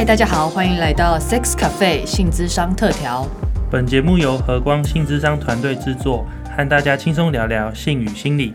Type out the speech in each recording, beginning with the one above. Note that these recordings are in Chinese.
嗨，大家好，欢迎来到 Sex Cafe 性智商特调。本节目由和光性智商团队制作，和大家轻松聊聊性与心理。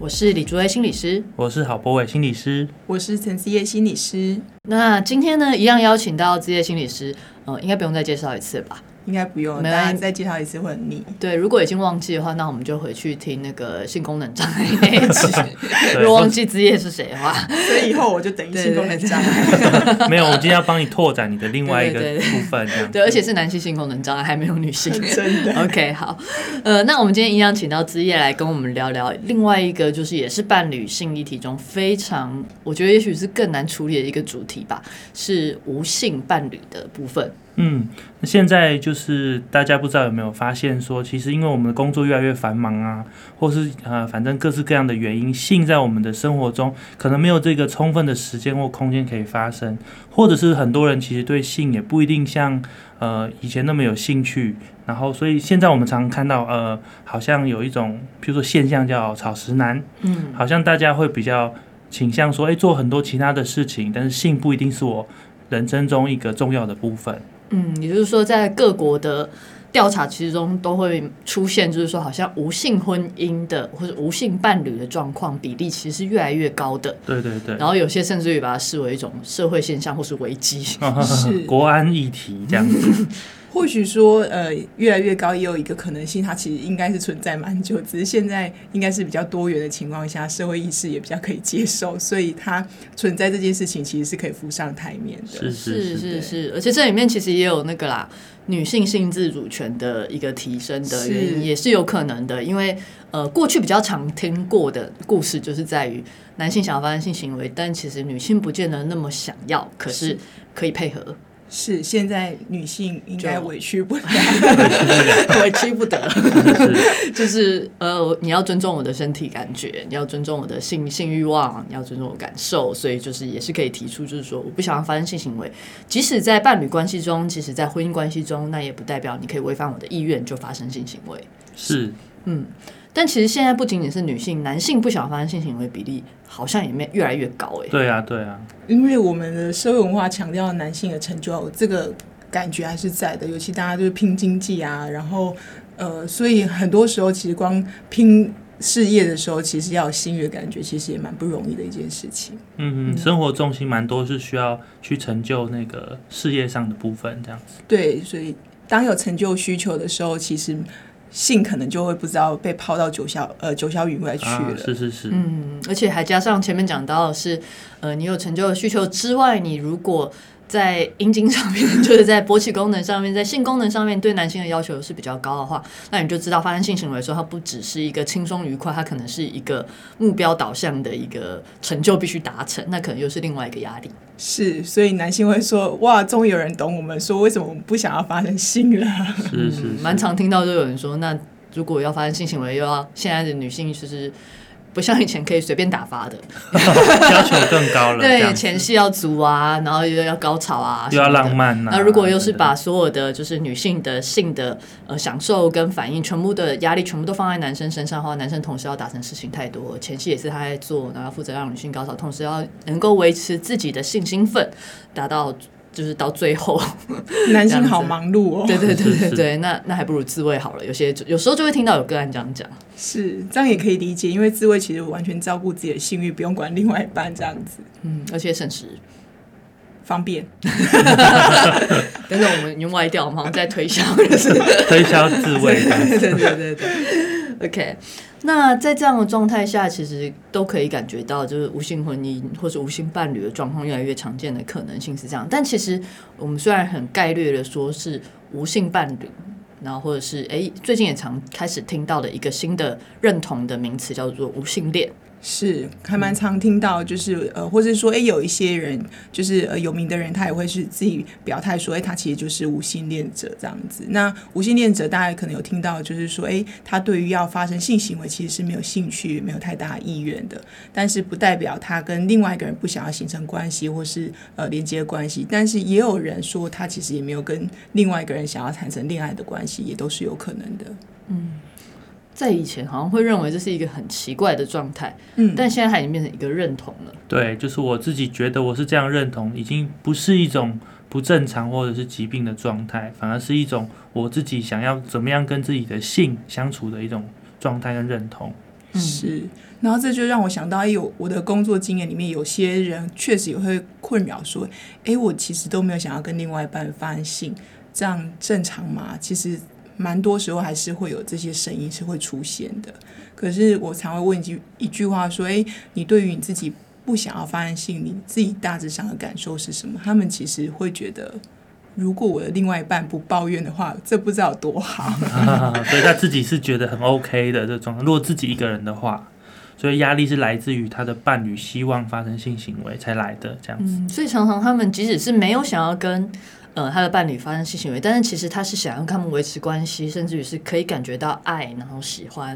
我是李竹威心理师，我是郝博伟心理师，我是陈思叶心理师。那今天呢，一样邀请到职业心理师，呃，应该不用再介绍一次吧？应该不用，没大家再介绍一次会很腻。对，如果已经忘记的话，那我们就回去听那个性功能障碍那一集。如果忘记之夜是谁的话，所以以后我就等于性功能障对碍。没有，我今天要帮你拓展你的另外一个部分，这样对，而且是男性性功能障碍，还没有女性。真的 OK，好，呃，那我们今天一样请到之夜来跟我们聊聊另外一个，就是也是伴侣性议题中非常，我觉得也许是更难处理的一个主题吧，是无性伴侣的部分。嗯，那现在就是大家不知道有没有发现说，其实因为我们的工作越来越繁忙啊，或是呃，反正各式各样的原因，性在我们的生活中可能没有这个充分的时间或空间可以发生，或者是很多人其实对性也不一定像呃以前那么有兴趣，然后所以现在我们常看到呃，好像有一种譬如说现象叫草食男，嗯，好像大家会比较倾向说，哎，做很多其他的事情，但是性不一定是我人生中一个重要的部分。嗯，也就是说，在各国的调查其中都会出现，就是说，好像无性婚姻的或者无性伴侣的状况比例其实是越来越高的。对对对。然后有些甚至于把它视为一种社会现象或是危机。是 国安议题这样子，或许说，呃，越来越高，也有一个可能性，它其实应该是存在蛮久，只是现在应该是比较多元的情况下，社会意识也比较可以接受，所以它存在这件事情其实是可以浮上台面的。是是是是是，而且这里面其实也有那个啦，女性性自主权的一个提升的原因，是也是有可能的。因为呃，过去比较常听过的故事，就是在于男性想要发生性行为，但其实女性不见得那么想要，可是是可以配合，是现在女性应该委屈不了。委屈不得。就是呃，你要尊重我的身体感觉，你要尊重我的性性欲望，你要尊重我感受，所以就是也是可以提出，就是说我不想要发生性行为，即使在伴侣关系中，即使在婚姻关系中，那也不代表你可以违反我的意愿就发生性行为。是，嗯，但其实现在不仅仅是女性，男性不想发生性行为比例好像也没越来越高哎、对啊对啊，因为我们的社会文化强调男性的成就，这个感觉还是在的。尤其大家就是拼经济啊，然后呃，所以很多时候其实光拼事业的时候，其实要有性欲的感觉，其实也蛮不容易的一件事情。嗯嗯，生活重心蛮多是需要去成就那个事业上的部分，这样子。对，所以当有成就需求的时候，其实性可能就会不知道被抛到九霄呃九霄云外去啊了。，是是是，嗯，而且还加上前面讲到的是，呃，你有成就的需求之外，你如果在阴茎上面，就是在勃起功能上面，在性功能上面对男性的要求是比较高的话，那你就知道发生性行为的时候，它不只是一个轻松愉快，它可能是一个目标导向的一个成就必须达成，那可能又是另外一个压力。是，所以男性会说：“哇，终于有人懂我们，说为什么我们不想要发生性了。是是嗯蛮常听到就有人说，那如果要发生性行为，又要现在的女性就是。不像以前可以随便打发的，要求更高了，对，前戏要足啊，然后又要高潮啊，又要浪漫呐。那如果又是把所有的就是女性的性的呃享受跟反应，全部的压力全部都放在男生身上的话，男生同时要达成事情太多，前戏也是他在做，然后负责让女性高潮，同时要能够维持自己的性兴奋，达到就是到最后，”男性好忙碌哦。对对对对对，那那还不如自慰好了。有些有时候就会听到有个案这样讲，是，这样也可以理解，因为自慰其实完全照顾自己的性欲，不用管另外一半，这样子嗯，而且省时。方便。等等，我们已经歪掉，我们好像在推销，就是 推销自慰对对对对，OK。那在这样的状态下，其实都可以感觉到，就是无性婚姻或者无性伴侣的状况越来越常见的可能性是这样。但其实我们虽然很概略的说是无性伴侣，然后或者是诶最近也常开始听到的一个新的认同的名词叫做无性恋。是，还蛮常听到，就是呃，或者说，哎，有一些人，就是呃有名的人，他也会是自己表态说，哎，他其实就是无性恋者这样子。那无性恋者，大家可能有听到，就是说，哎，他对于要发生性行为其实是没有兴趣、没有太大意愿的，但是不代表他跟另外一个人不想要形成关系或是呃连接关系。但是也有人说，他其实也没有跟另外一个人想要产生恋爱的关系，也都是有可能的。嗯在以前好像会认为这是一个很奇怪的状态，嗯，但现在它已经变成一个认同了。对，就是我自己觉得我是这样认同，已经不是一种不正常或者是疾病的状态，反而是一种我自己想要怎么样跟自己的性相处的一种状态跟认同。是，然后这就让我想到，哎，有我的工作经验里面，有些人确实也会困扰说，哎，我其实都没有想要跟另外一半发生性，这样正常吗？其实蛮多时候还是会有这些声音是会出现的。可是我常会问一句一句话说，哎，你对于你自己不想要发生性，你自己大致上的感受是什么？他们其实会觉得。如果我的另外一半不抱怨的话，这不知道有多好。所以他自己是觉得很 OK 的这种。如果自己一个人的话，所以压力是来自于他的伴侣希望发生性行为才来的这样子。所以常常他们即使是没有想要跟呃他的伴侣发生性行为，但是其实他是想要跟他们维持关系，甚至于是可以感觉到爱，然后喜欢，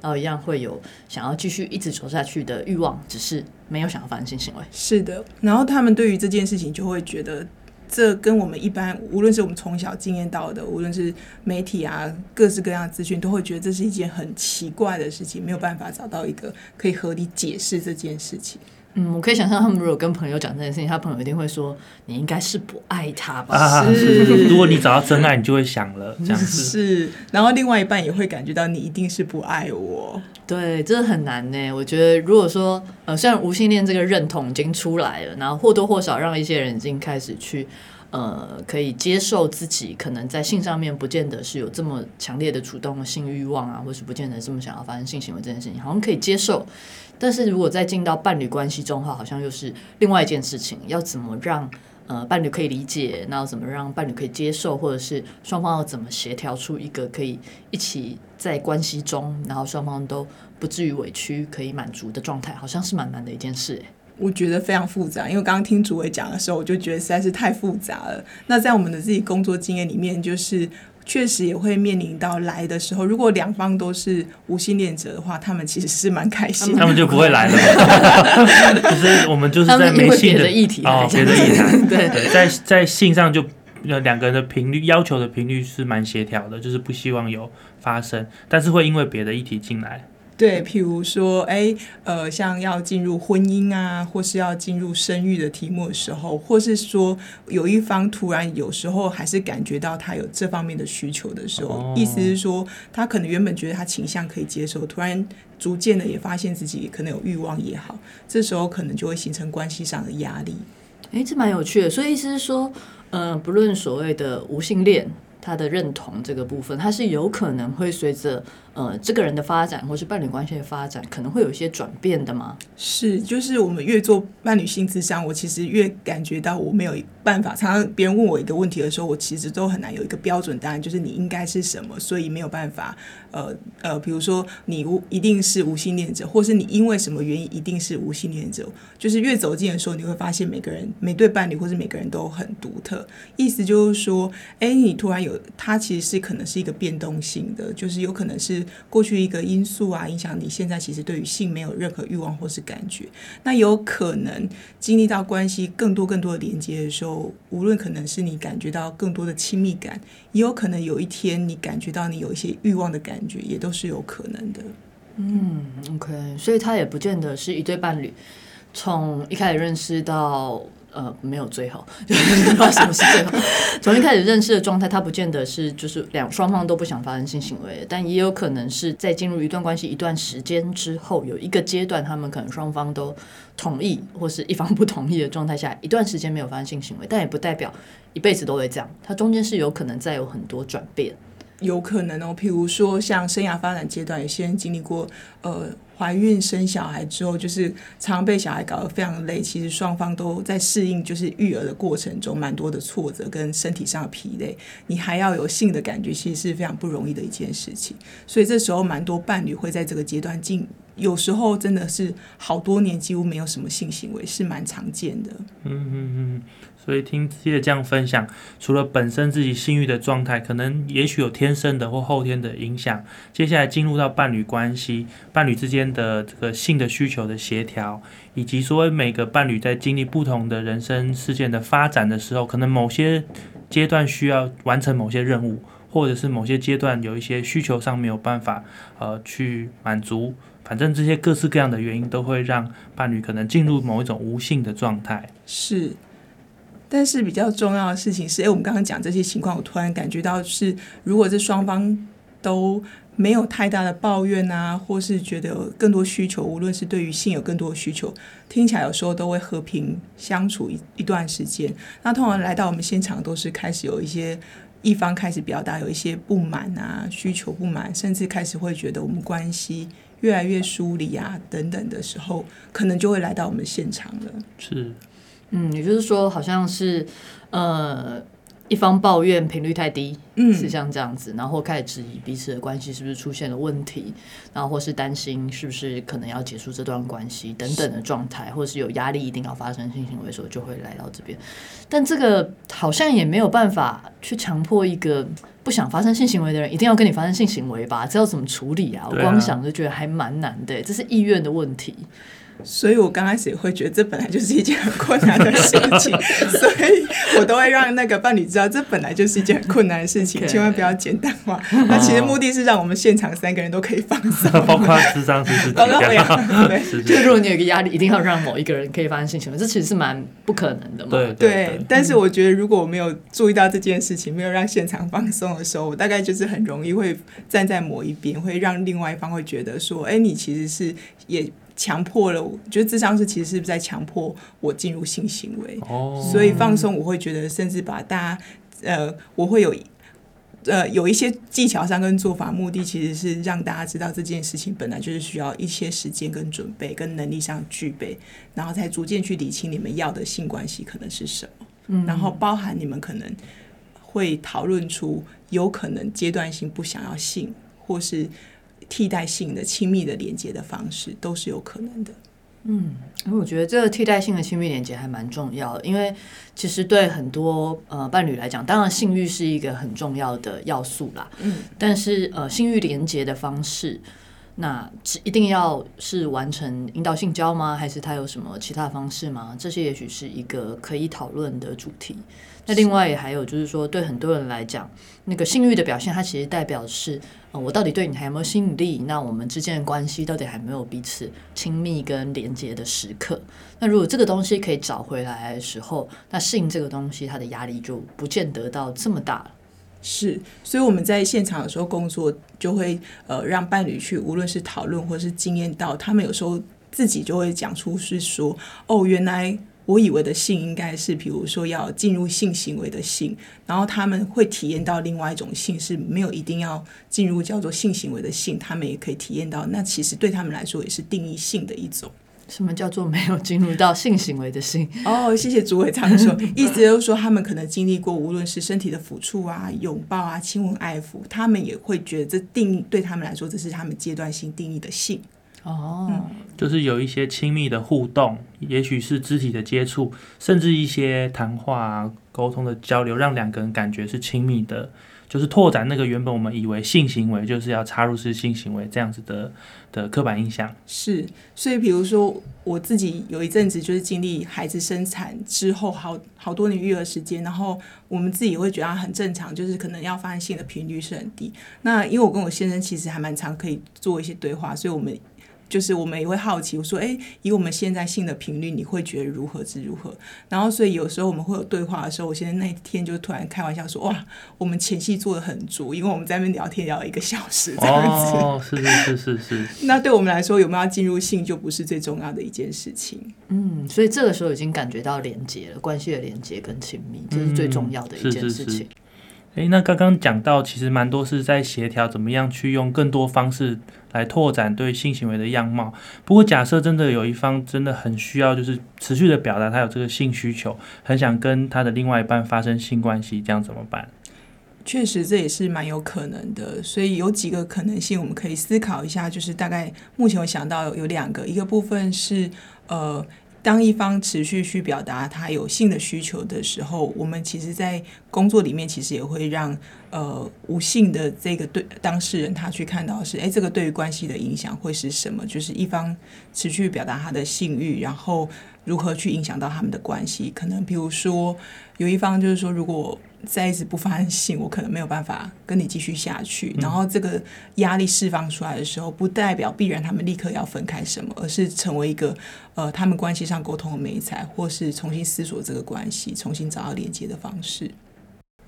然后一样会有想要继续一直走下去的欲望，只是没有想要发生性行为。是的，然后他们对于这件事情就会觉得。这跟我们一般，无论是我们从小经验到的，无论是媒体啊，各式各样的资讯，都会觉得这是一件很奇怪的事情，没有办法找到一个可以合理解释这件事情。嗯，我可以想象，他们如果跟朋友讲这件事情，他朋友一定会说：“你应该是不爱他吧？”是，如果你找到真爱，你就会想了这样子。是，然后另外一半也会感觉到你一定是不爱我。对，这很难呢。我觉得，如果说呃，虽然无性恋这个认同已经出来了，然后或多或少让一些人已经开始去呃，可以接受自己可能在性上面不见得是有这么强烈的主动性欲望啊，或是不见得这么想要发生性行为这件事情，好像可以接受。但是如果再进到伴侣关系中的话，好像又是另外一件事情。要怎么让呃伴侣可以理解？那要怎么让伴侣可以接受？或者是双方要怎么协调出一个可以一起在关系中，然后双方都不至于委屈，可以满足的状态，好像是蛮难的一件事。我觉得非常复杂，因为刚刚听主委讲的时候，我就觉得实在是太复杂了。那在我们的自己工作经验里面，就是。确实也会面临到来的时候，如果两方都是无性恋者的话，他们其实是蛮开心，他们就不会来了。就是我们就是在没性的议题哦，别的议题，对对，在在性上就两个人的频率要求的频率是蛮协调的，就是不希望有发生，但是会因为别的议题进来。对，譬如说，哎，呃，像要进入婚姻啊，或是要进入生育的题目的时候，或是说有一方突然有时候还是感觉到他有这方面的需求的时候，意思是说，他可能原本觉得他倾向可以接受，突然逐渐的也发现自己可能有欲望也好，这时候可能就会形成关系上的压力。哎，这蛮有趣的。所以意思是说，呃，不论所谓的无性恋。他的认同这个部分，他是有可能会随着呃这个人的发展，或是伴侣关系的发展，可能会有一些转变的吗？是，就是我们越做伴侣性智商，我其实越感觉到我没有办法。常常别人问我一个问题的时候，我其实都很难有一个标准答案，就是你应该是什么，所以没有办法。呃呃，比如说你无一定是无性恋者，或是你因为什么原因一定是无性恋者，就是越走近的时候，你会发现每个人每对伴侣或是每个人都很独特。意思就是说，哎，你突然有他其实是可能是一个变动性的，就是有可能是过去一个因素啊影响你现在其实对于性没有任何欲望或是感觉。那有可能经历到关系更多更多的连接的时候，无论可能是你感觉到更多的亲密感，也有可能有一天你感觉到你有一些欲望的感。觉也都是有可能的，嗯，OK，所以他也不见得是一对伴侣，从一开始认识到呃没有最后，不知道什么是最好。从一开始认识的状态，他不见得是就是两双方都不想发生性行为，但也有可能是在进入一段关系一段时间之后，有一个阶段他们可能双方都同意，或是一方不同意的状态下，一段时间没有发生性行为，但也不代表一辈子都会这样，它中间是有可能再有很多转变。有可能哦，譬如说像生涯发展阶段，有些人经历过呃怀孕生小孩之后，就是常被小孩搞得非常累。其实双方都在适应，就是育儿的过程中，蛮多的挫折跟身体上的疲累。你还要有性的感觉，其实是非常不容易的一件事情。所以这时候蛮多伴侣会在这个阶段进，有时候真的是好多年几乎没有什么性行为，是蛮常见的。嗯嗯嗯。所以听记得这样分享，除了本身自己性欲的状态，可能也许有天生的或后天的影响。接下来进入到伴侣关系，伴侣之间的这个性的需求的协调，以及说每个伴侣在经历不同的人生事件的发展的时候，可能某些阶段需要完成某些任务，或者是某些阶段有一些需求上没有办法呃去满足。反正这些各式各样的原因都会让伴侣可能进入某一种无性的状态。是。但是比较重要的事情是，哎，我们刚刚讲这些情况，我突然感觉到是，如果这双方都没有太大的抱怨啊，或是觉得有更多需求，无论是对于性有更多的需求，听起来有时候都会和平相处一一段时间。那通常来到我们现场，都是开始有一些一方开始表达有一些不满啊，需求不满，甚至开始会觉得我们关系越来越疏离啊等等的时候，可能就会来到我们现场了。是，嗯，也就是说，好像是呃，一方抱怨频率太低，嗯是像这样子，然后开始质疑彼此的关系是不是出现了问题，然后或是担心是不是可能要结束这段关系等等的状态，或者是有压力一定要发生性行为的时候，就会来到这边。但这个好像也没有办法去强迫一个不想发生性行为的人一定要跟你发生性行为吧？这要怎么处理啊？我光想就觉得还蛮难的，这是意愿的问题。所以我刚开始也会觉得这本来就是一件很困难的事情，所以我都会让那个伴侣知道，这本来就是一件很困难的事情千万不要简单化。那其实目的是让我们现场三个人都可以放松，包括智商师自己包括我这样，呀，对。就是如果你有一个压力，一定要让某一个人可以发生性行为，这其实是蛮不可能的嘛。对对，但是我觉得如果我没有注意到这件事情，没有让现场放松的时候，我大概就是很容易会站在某一边，会让另外一方会觉得说，哎，你其实是也强迫了我，觉得智商是其实是在强迫我进入性行为，哦，所以放松我会觉得，甚至把大家，呃，我会有。呃，有一些技巧上跟做法，目的其实是让大家知道这件事情本来就是需要一些时间跟准备，跟能力上具备，然后才逐渐去理清你们要的性关系可能是什么。嗯然后包含你们可能会讨论出有可能阶段性不想要性，或是替代性的亲密的连接的方式，都是有可能的。因为我觉得这个替代性的亲密连接还蛮重要的，因为其实对很多呃伴侣来讲，当然性欲是一个很重要的要素啦，嗯，但是呃性欲连接的方式，那只一定要是完成引导性交吗？还是他有什么其他方式吗？这些也许是一个可以讨论的主题。那另外还有就是说，对很多人来讲，那个性欲的表现，它其实代表是，呃，我到底对你还有没有吸引力？那我们之间的关系到底还没有彼此亲密跟连接的时刻？那如果这个东西可以找回来的时候，那性这个东西它的压力就不见得到这么大了。是，所以我们在现场的时候工作，就会呃让伴侣去，无论是讨论或是经验到，他们有时候自己就会讲出是说，哦，原来我以为的性应该是，比如说要进入性行为的性，然后他们会体验到另外一种性是没有一定要进入叫做性行为的性，他们也可以体验到，那其实对他们来说也是定义性的一种。什么叫做没有进入到性行为的性？哦，谢谢主委这样说，意思就是说他们可能经历过无论是身体的抚触啊、拥抱啊、亲吻、爱抚，他们也会觉得这定义对他们来说，这是他们阶段性定义的性。哦，就是有一些亲密的互动，也许是肢体的接触，甚至一些谈话、啊、沟通的交流，让两个人感觉是亲密的，就是拓展那个原本我们以为性行为就是要插入式性行为这样子的的刻板印象。是，所以比如说我自己有一阵子就是经历孩子生产之后好好多年育儿时间，然后我们自己会觉得很正常，就是可能要发生性的频率是很低。那因为我跟我先生其实还蛮常可以做一些对话，所以我们。就是我们也会好奇，我说，哎，以我们现在性的频率，你会觉得如何之如何？然后，所以有时候我们会有对话的时候，我现在那一天就突然开玩笑说，哇，我们前戏做的很足，因为我们在那边聊天聊了一个小时这样子。哦，是是是是是，那对我们来说，有没有要进入性就不是最重要的一件事情。嗯，所以这个时候已经感觉到连接了，关系的连接跟亲密，这是最重要的一件是是是事情。诶，那刚刚讲到，其实蛮多是在协调怎么样去用更多方式来拓展对性行为的样貌。不过，假设真的有一方真的很需要，就是持续的表达他有这个性需求，很想跟他的另外一半发生性关系，这样怎么办？确实，这也是蛮有可能的。所以有几个可能性，我们可以思考一下。就是大概目前我想到有有两个，一个部分是呃。当一方持续去表达他有性的需求的时候，我们其实，在工作里面其实也会让呃无性的这个对当事人他去看到是，哎，这个对于关系的影响会是什么？就是一方持续表达他的性欲，然后如何去影响到他们的关系？可能比如说有一方就是说，如果再一直不发信，我可能没有办法跟你继续下去。然后这个压力释放出来的时候，不代表必然他们立刻要分开什么，而是成为一个呃他们关系上沟通的媒材，或是重新思索这个关系，重新找到连接的方式。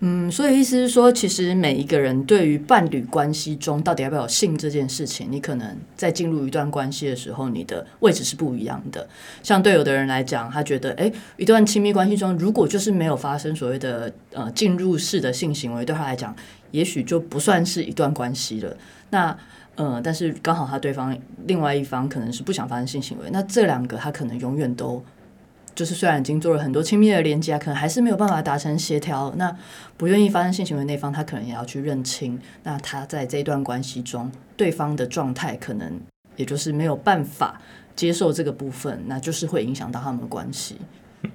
嗯，所以意思是说，其实每一个人对于伴侣关系中到底要不要有性这件事情，你可能在进入一段关系的时候，你的位置是不一样的。像对有的人来讲，他觉得，哎，一段亲密关系中，如果就是没有发生所谓的呃进入式的性行为，对他来讲，也许就不算是一段关系了。那呃，但是刚好他对方另外一方可能是不想发生性行为，那这两个他可能永远都。就是虽然已经做了很多亲密的连接啊，可能还是没有办法达成协调。那不愿意发生性行为那方，他可能也要去认清，那他在这段关系中，对方的状态可能也就是没有办法接受这个部分，那就是会影响到他们的关系。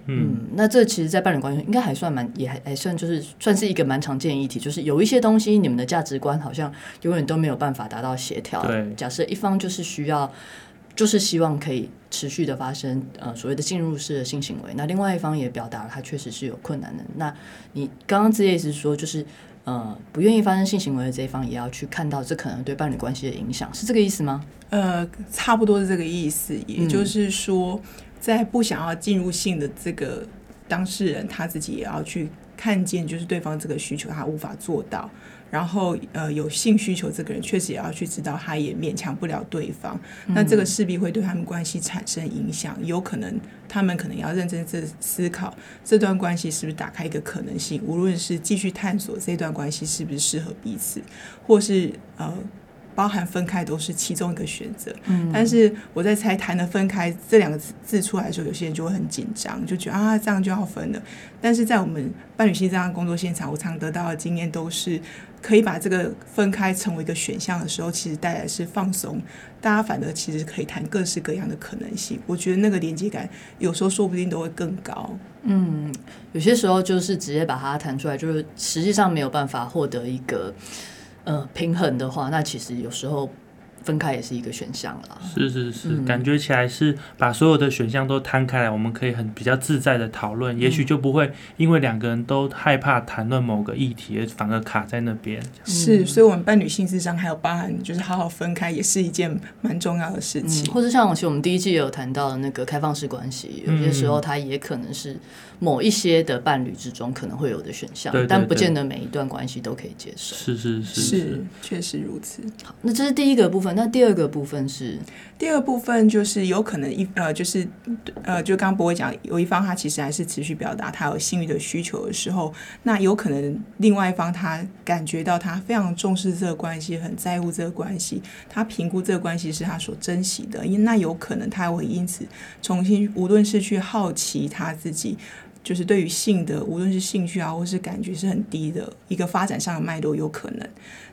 嗯，那这其实，在伴侣关系应该还算蛮，也还还算就是算是一个蛮常见议题，就是有一些东西，你们的价值观好像永远都没有办法达到协调。对，假设一方就是需要。就是希望可以持续的发生呃所谓的进入式的性行为，那另外一方也表达了他确实是有困难的。那你刚刚这意思是说，就是呃不愿意发生性行为的这一方也要去看到这可能对伴侣关系的影响，是这个意思吗？呃，差不多是这个意思。也就是说，在不想要进入性的这个当事人，他自己也要去看见，就是对方这个需求他无法做到。然后，呃，有性需求这个人确实也要去知道，他也勉强不了对方。那这个势必会对他们关系产生影响，有可能他们可能要认真思思考这段关系是不是打开一个可能性，无论是继续探索这段关系是不是适合彼此，或是呃。包含分开都是其中一个选择，嗯，但是我在猜谈的分开这两个字出来的时候，有些人就会很紧张，就觉得啊这样就要分了。但是在我们伴侣心这样工作现场，我常得到的经验都是，可以把这个分开成为一个选项的时候，其实带来是放松，大家反而其实可以谈各式各样的可能性。我觉得那个连接感有时候说不定都会更高。嗯，有些时候就是直接把它弹出来，就是实际上没有办法获得一个。呃，平衡的话，那其实有时候。分开也是一个选项了。是是是，感觉起来是把所有的选项都摊开来，我们可以很比较自在的讨论，也许就不会因为两个人都害怕谈论某个议题，反而卡在那边。是，所以我们伴侣性智商还有包含，就是好好分开，也是一件蛮重要的事情。或者像其实我们第一季也有谈到的那个开放式关系，有些时候它也可能是某一些的伴侣之中可能会有的选项，但不见得每一段关系都可以接受。是是是是，确实如此。好，那这是第一个部分。那第二个部分是，第二部分就是有可能一呃，就是呃，就刚刚不会讲，有一方他其实还是持续表达他有性欲的需求的时候，那有可能另外一方他感觉到他非常重视这个关系，很在乎这个关系，他评估这个关系是他所珍惜的，因那有可能他会因此重新，无论是去好奇他自己。就是对于性的，无论是兴趣啊，或是感觉是很低的一个发展上的脉络，有可能，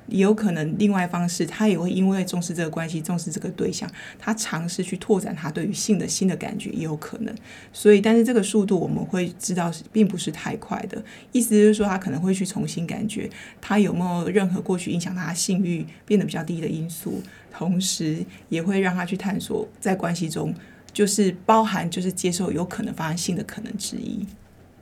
也有可能另外方式，他也会因为重视这个关系，重视这个对象，他尝试去拓展他对于性的新的感觉，也有可能。所以，但是这个速度我们会知道是并不是太快的，意思就是说他可能会去重新感觉他有没有任何过去影响他性欲变得比较低的因素，同时也会让他去探索在关系中，就是包含就是接受有可能发生性的可能之一。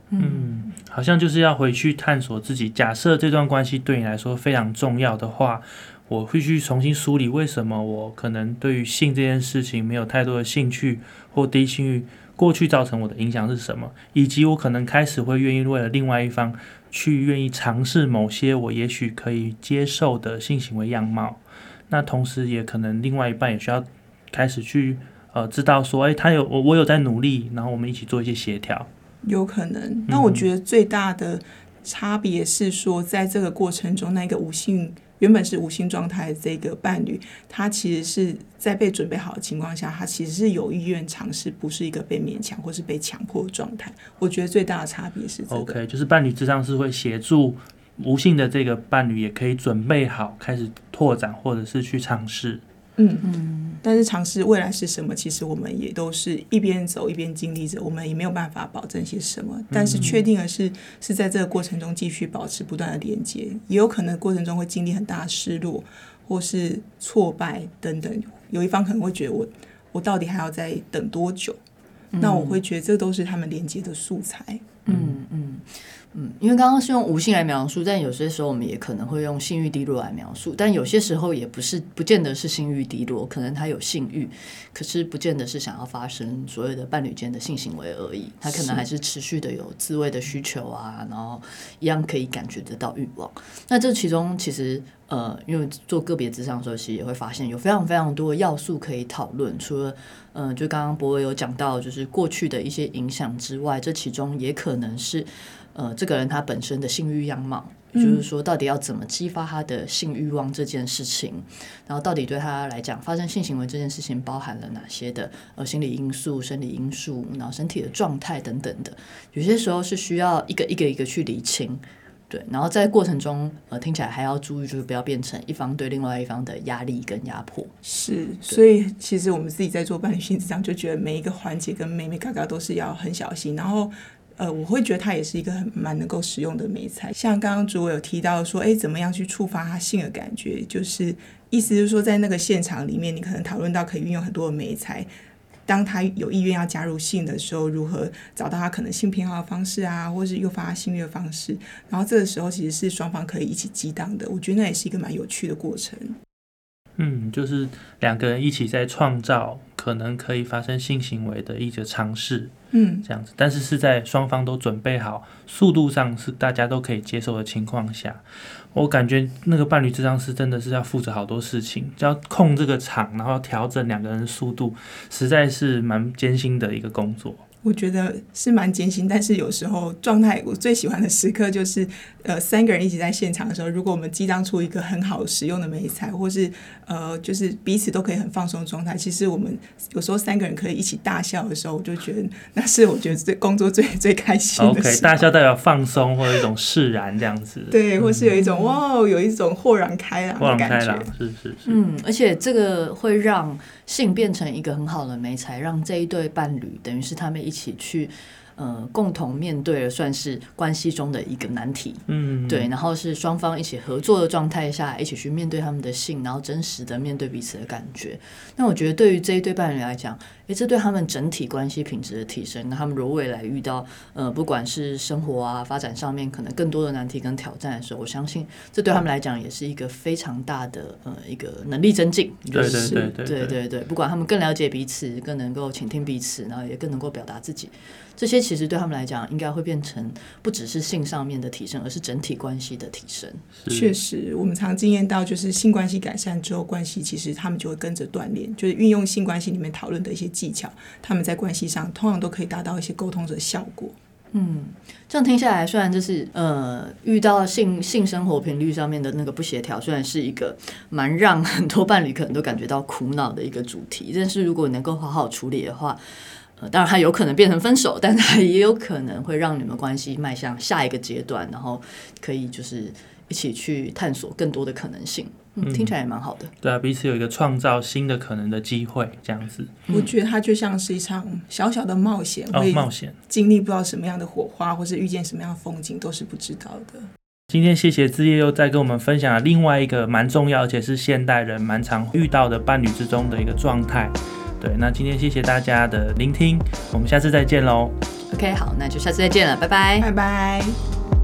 嗯，好像就是要回去探索自己。假设这段关系对你来说非常重要的话，我会去重新梳理为什么我可能对于性这件事情没有太多的兴趣或低性欲，过去造成我的影响是什么，以及我可能开始会愿意为了另外一方去愿意尝试某些我也许可以接受的性行为样貌。那同时也可能另外一半也需要开始去呃知道说，哎，他有我我有在努力，然后我们一起做一些协调。有可能，那我觉得最大的差别是说，在这个过程中，那个无性原本是无性状态的这个伴侣，他其实是在被准备好的情况下，他其实是有意愿尝试，不是一个被勉强或是被强迫的状态。我觉得最大的差别是这个，OK，就是伴侣之上是会协助无性的这个伴侣，也可以准备好开始拓展或者是去尝试。嗯嗯，但是尝试未来是什么，其实我们也都是一边走一边经历着，我们也没有办法保证些什么。但是确定的是，是在这个过程中继续保持不断的连接，也有可能过程中会经历很大的失落，或是挫败等等。有一方可能会觉得我我到底还要再等多久？那我会觉得这都是他们连接的素材。嗯嗯。嗯，嗯因为刚刚是用无性来描述，但有些时候我们也可能会用性欲低落来描述，但有些时候也不是，不见得是性欲低落，可能他有性欲，可是不见得是想要发生所有的伴侣间的性行为而已，他可能还是持续的有自慰的需求啊，然后一样可以感觉得到欲望。那这其中其实呃，因为做个别智商的时候，其实也会发现有非常非常多的要素可以讨论，除了嗯，就刚刚博伟有讲到，就是过去的一些影响之外，这其中也可能是。呃，这个人他本身的性欲样貌，就是说，到底要怎么激发他的性欲望这件事情，然后到底对他来讲，发生性行为这件事情包含了哪些的呃心理因素、生理因素，然后身体的状态等等的，有些时候是需要一个一个一个去理清，对，然后在过程中，呃，听起来还要注意，就是不要变成一方对另外一方的压力跟压迫。是，所以其实我们自己在做伴侣性质上，就觉得每一个环节跟每每嘎嘎都是要很小心，然后。呃，我会觉得它也是一个很蛮能够使用的美材。像刚刚主委有提到说，哎，怎么样去触发他性的感觉？就是意思就是说，在那个现场里面，你可能讨论到可以运用很多的美材。当他有意愿要加入性的时候，如何找到他可能性偏好的方式啊，或是诱发性欲的方式？然后这个时候其实是双方可以一起激荡的。我觉得那也是一个蛮有趣的过程。嗯，就是两个人一起在创造可能可以发生性行为的一个尝试。嗯，这样子，但是是在双方都准备好，速度上是大家都可以接受的情况下，我感觉那个伴侣智商师真的是要负责好多事情，就要控这个场，然后调整两个人速度，实在是蛮艰辛的一个工作。我觉得是蛮艰辛，但是有时候状态我最喜欢的时刻就是，呃，三个人一起在现场的时候，如果我们激荡出一个很好使用的美彩，或是呃，就是彼此都可以很放松的状态，其实我们有时候三个人可以一起大笑的时候，我就觉得那是我觉得最工作最最开心的。OK，大笑代表放松或者一种释然这样子。对，或是有一种哇，有一种豁然开朗的感觉。是是是。嗯，而且这个会让性变成一个很好的媒材，让这一对伴侣等于是他们一。一起去。呃，共同面对了算是关系中的一个难题，嗯，对，然后是双方一起合作的状态下，一起去面对他们的性，然后真实的面对彼此的感觉。那我觉得对于这一对伴侣来讲，诶，这对他们整体关系品质的提升，那他们如果未来遇到呃，不管是生活啊发展上面可能更多的难题跟挑战的时候，我相信这对他们来讲也是一个非常大的呃一个能力增进。对对对对对对对，不管他们更了解彼此，更能够倾听彼此，然后也更能够表达自己。这些其实对他们来讲，应该会变成不只是性上面的提升，而是整体关系的提升。确实，我们常经验到，就是性关系改善之后，关系其实他们就会跟着锻炼，就是运用性关系里面讨论的一些技巧，他们在关系上通常都可以达到一些沟通的效果。嗯，这样听下来，虽然就是呃，遇到性性生活频率上面的那个不协调，虽然是一个蛮让很多伴侣可能都感觉到苦恼的一个主题，但是如果能够好好处理的话。呃当然，它有可能变成分手，但它也有可能会让你们关系迈向下一个阶段，然后可以就是一起去探索更多的可能性。嗯，听起来也蛮好的。对啊，彼此有一个创造新的可能的机会，这样子。我觉得它就像是一场小小的冒险，会冒险，经历不知道什么样的火花，或是遇见什么样的风景，都是不知道的。今天谢谢志业又再跟我们分享了另外一个蛮重要，而且是现代人蛮常遇到的伴侣之中的一个状态。对，那今天谢谢大家的聆听，我们下次再见喽。OK，好，那就下次再见了，拜拜，拜拜。